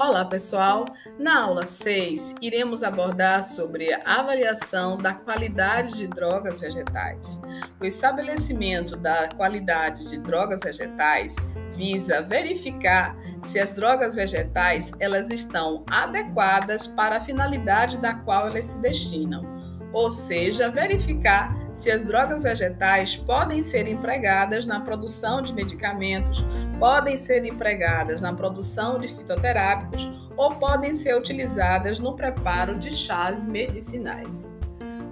Olá, pessoal! Na aula 6, iremos abordar sobre a avaliação da qualidade de drogas vegetais. O estabelecimento da qualidade de drogas vegetais visa verificar se as drogas vegetais elas estão adequadas para a finalidade da qual elas se destinam ou seja, verificar se as drogas vegetais podem ser empregadas na produção de medicamentos, podem ser empregadas na produção de fitoterápicos ou podem ser utilizadas no preparo de chás medicinais.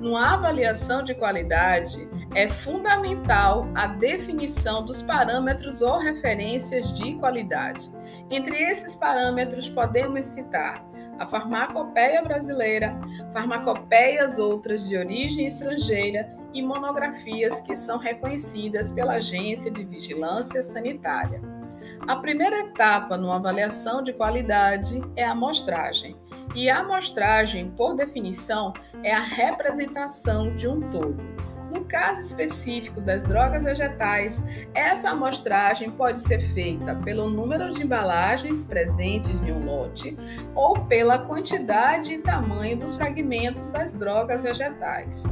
Numa avaliação de qualidade, é fundamental a definição dos parâmetros ou referências de qualidade. Entre esses parâmetros, podemos citar a farmacopeia brasileira, farmacopeias outras de origem estrangeira e monografias que são reconhecidas pela Agência de Vigilância Sanitária. A primeira etapa numa avaliação de qualidade é a amostragem, e a amostragem, por definição, é a representação de um todo. No caso específico das drogas vegetais, essa amostragem pode ser feita pelo número de embalagens presentes em um lote ou pela quantidade e tamanho dos fragmentos das drogas vegetais.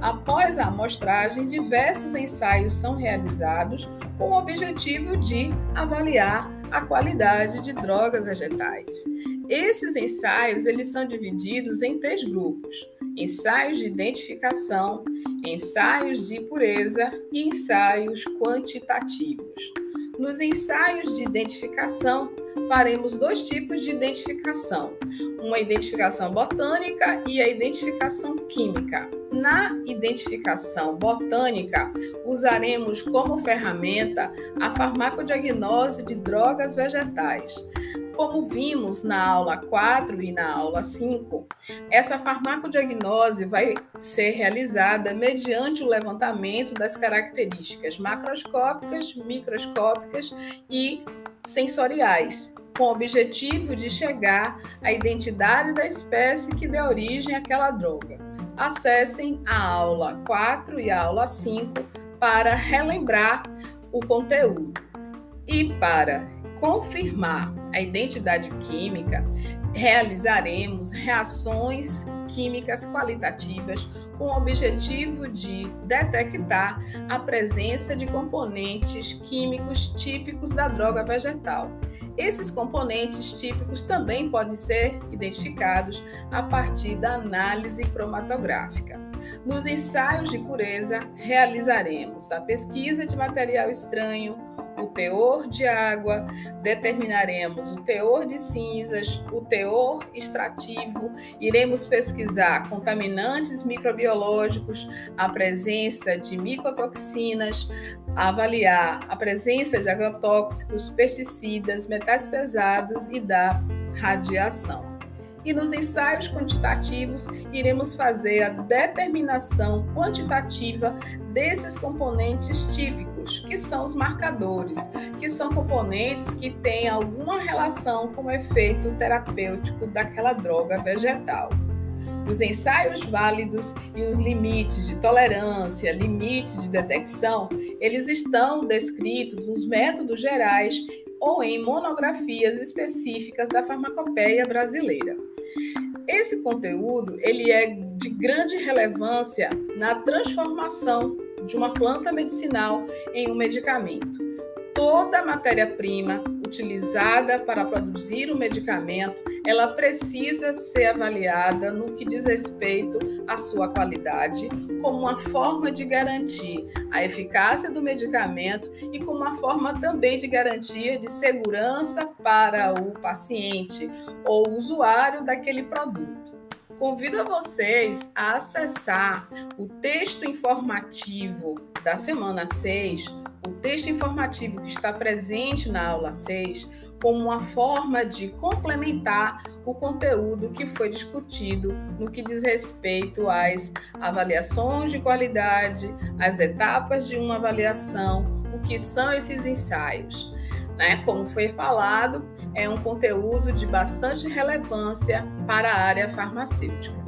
Após a amostragem, diversos ensaios são realizados com o objetivo de avaliar a qualidade de drogas vegetais. Esses ensaios eles são divididos em três grupos: ensaios de identificação, ensaios de pureza e ensaios quantitativos. Nos ensaios de identificação, faremos dois tipos de identificação: uma identificação botânica e a identificação química. Na identificação botânica, usaremos como ferramenta a farmacodiagnose de drogas vegetais. Como vimos na aula 4 e na aula 5, essa farmacodiagnose vai ser realizada mediante o levantamento das características macroscópicas, microscópicas e sensoriais, com o objetivo de chegar à identidade da espécie que dê origem àquela droga. Acessem a aula 4 e a aula 5 para relembrar o conteúdo. E para confirmar a identidade química, realizaremos reações químicas qualitativas com o objetivo de detectar a presença de componentes químicos típicos da droga vegetal. Esses componentes típicos também podem ser identificados a partir da análise cromatográfica. Nos ensaios de pureza, realizaremos a pesquisa de material estranho, o teor de água, determinaremos o teor de cinzas, o teor extrativo, iremos pesquisar contaminantes microbiológicos, a presença de micotoxinas, avaliar a presença de agrotóxicos, pesticidas, metais pesados e da radiação. E nos ensaios quantitativos, iremos fazer a determinação quantitativa desses componentes típicos, que são os marcadores, que são componentes que têm alguma relação com o efeito terapêutico daquela droga vegetal. Os ensaios válidos e os limites de tolerância, limites de detecção, eles estão descritos nos métodos gerais ou em monografias específicas da farmacopeia brasileira. Esse conteúdo ele é de grande relevância na transformação de uma planta medicinal em um medicamento. Toda matéria-prima utilizada para produzir o medicamento, ela precisa ser avaliada no que diz respeito à sua qualidade, como uma forma de garantir a eficácia do medicamento e como uma forma também de garantia de segurança para o paciente ou usuário daquele produto. Convido a vocês a acessar o texto informativo da semana 6, o texto informativo que está presente na aula 6, como uma forma de complementar o conteúdo que foi discutido no que diz respeito às avaliações de qualidade, às etapas de uma avaliação, o que são esses ensaios. Né? Como foi falado, é um conteúdo de bastante relevância para a área farmacêutica.